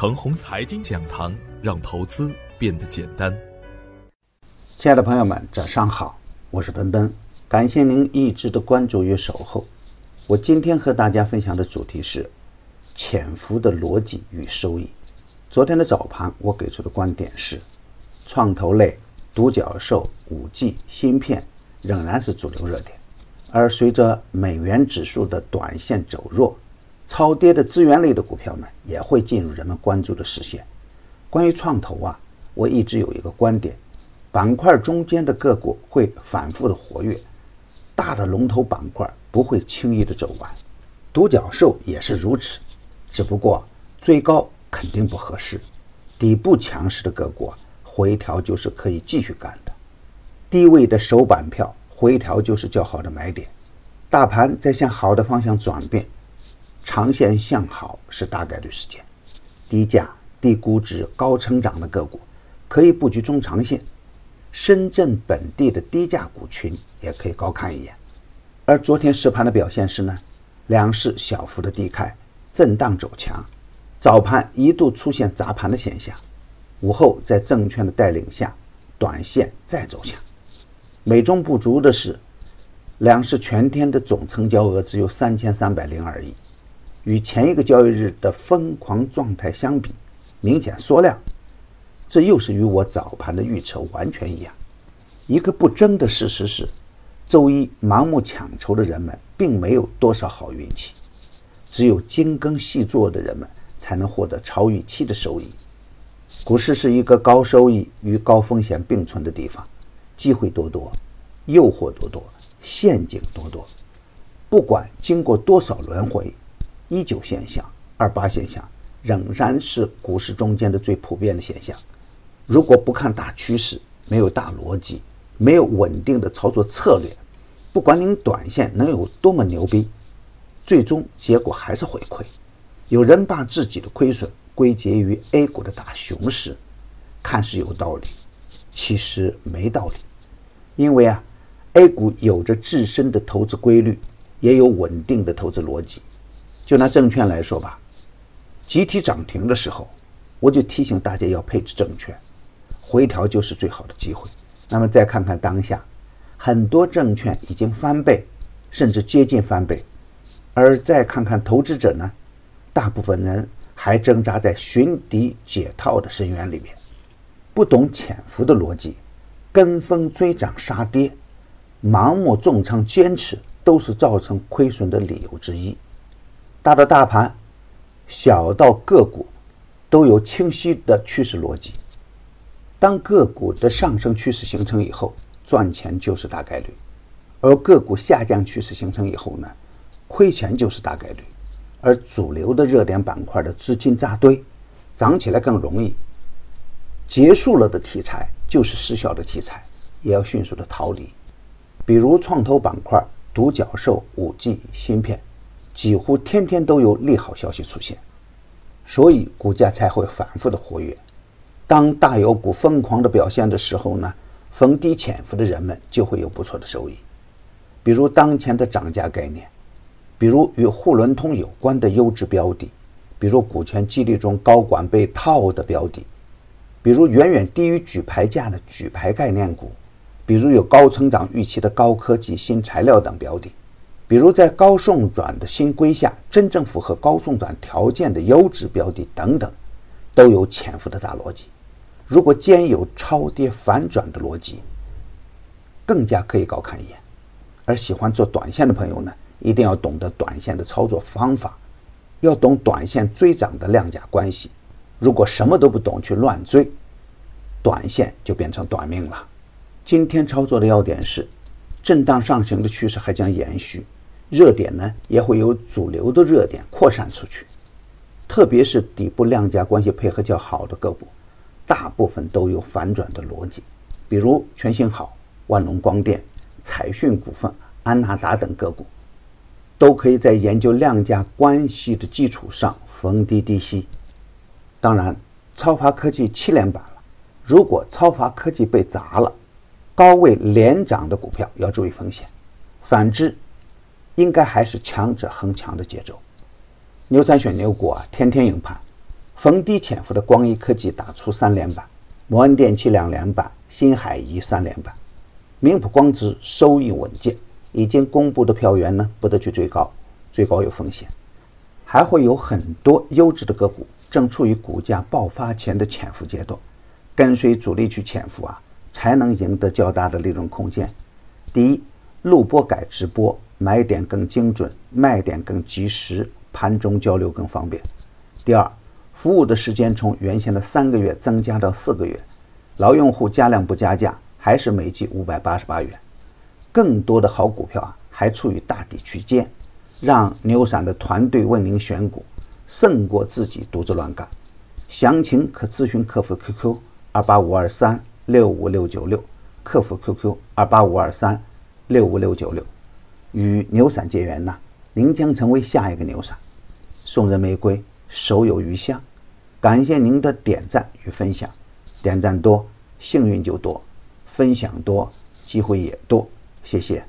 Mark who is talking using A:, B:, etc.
A: 程红财经讲堂，让投资变得简单。
B: 亲爱的朋友们，早上好，我是奔奔，感谢您一直的关注与守候。我今天和大家分享的主题是潜伏的逻辑与收益。昨天的早盘，我给出的观点是，创投类、独角兽、五 G、芯片仍然是主流热点，而随着美元指数的短线走弱。超跌的资源类的股票呢，也会进入人们关注的视线。关于创投啊，我一直有一个观点：板块中间的个股会反复的活跃，大的龙头板块不会轻易的走完。独角兽也是如此，只不过追高肯定不合适。底部强势的个股回调就是可以继续干的，低位的首板票回调就是较好的买点。大盘在向好的方向转变。长线向好是大概率事件，低价、低估值、高成长的个股可以布局中长线。深圳本地的低价股群也可以高看一眼。而昨天实盘的表现是呢，两市小幅的低开，震荡走强，早盘一度出现砸盘的现象，午后在证券的带领下，短线再走强。美中不足的是，两市全天的总成交额只有三千三百零二亿。与前一个交易日的疯狂状态相比，明显缩量，这又是与我早盘的预测完全一样。一个不争的事实是，周一盲目抢筹的人们并没有多少好运气，只有精耕细作的人们才能获得超预期的收益。股市是一个高收益与高风险并存的地方，机会多多，诱惑多多，陷阱多多。不管经过多少轮回。一九现象、二八现象仍然是股市中间的最普遍的现象。如果不看大趋势，没有大逻辑，没有稳定的操作策略，不管您短线能有多么牛逼，最终结果还是会亏。有人把自己的亏损归结于 A 股的大熊市，看似有道理，其实没道理。因为啊，A 股有着自身的投资规律，也有稳定的投资逻辑。就拿证券来说吧，集体涨停的时候，我就提醒大家要配置证券，回调就是最好的机会。那么再看看当下，很多证券已经翻倍，甚至接近翻倍，而再看看投资者呢，大部分人还挣扎在寻底解套的深渊里面，不懂潜伏的逻辑，跟风追涨杀跌，盲目重仓坚持，都是造成亏损的理由之一。大到大盘，小到个股，都有清晰的趋势逻辑。当个股的上升趋势形成以后，赚钱就是大概率；而个股下降趋势形成以后呢，亏钱就是大概率。而主流的热点板块的资金扎堆，涨起来更容易。结束了的题材就是失效的题材，也要迅速的逃离。比如创投板块、独角兽、五 G、芯片。几乎天天都有利好消息出现，所以股价才会反复的活跃。当大有股疯狂的表现的时候呢，逢低潜伏的人们就会有不错的收益。比如当前的涨价概念，比如与沪伦通有关的优质标的，比如股权激励中高管被套的标的，比如远远低于举牌价的举牌概念股，比如有高成长预期的高科技新材料等标的。比如在高送转的新规下，真正符合高送转条件的优质标的等等，都有潜伏的大逻辑。如果兼有超跌反转的逻辑，更加可以高看一眼。而喜欢做短线的朋友呢，一定要懂得短线的操作方法，要懂短线追涨的量价关系。如果什么都不懂去乱追，短线就变成短命了。今天操作的要点是，震荡上行的趋势还将延续。热点呢也会由主流的热点扩散出去，特别是底部量价关系配合较好的个股，大部分都有反转的逻辑，比如全新好、万隆光电、彩讯股份、安纳达等个股，都可以在研究量价关系的基础上逢低低吸。当然，超发科技七连板了，如果超发科技被砸了，高位连涨的股票要注意风险，反之。应该还是强者恒强的节奏。牛散选牛股啊，天天赢盘，逢低潜伏的光一科技打出三连板，摩恩电器两连板，新海怡三连板。明普光直收益稳健，已经公布的票源呢不得去追高，追高有风险。还会有很多优质的个股正处于股价爆发前的潜伏阶段，跟随主力去潜伏啊，才能赢得较大的利润空间。第一，录播改直播，买点更精准，卖点更及时，盘中交流更方便。第二，服务的时间从原先的三个月增加到四个月，老用户加量不加价，还是每季五百八十八元。更多的好股票啊，还处于大底区间，让牛散的团队为您选股，胜过自己独自乱干。详情可咨询客服 QQ 二八五二三六五六九六，客服 QQ 二八五二三六五六九六。与牛散结缘呐，您将成为下一个牛散。送人玫瑰，手有余香。感谢您的点赞与分享，点赞多，幸运就多；分享多，机会也多。谢谢。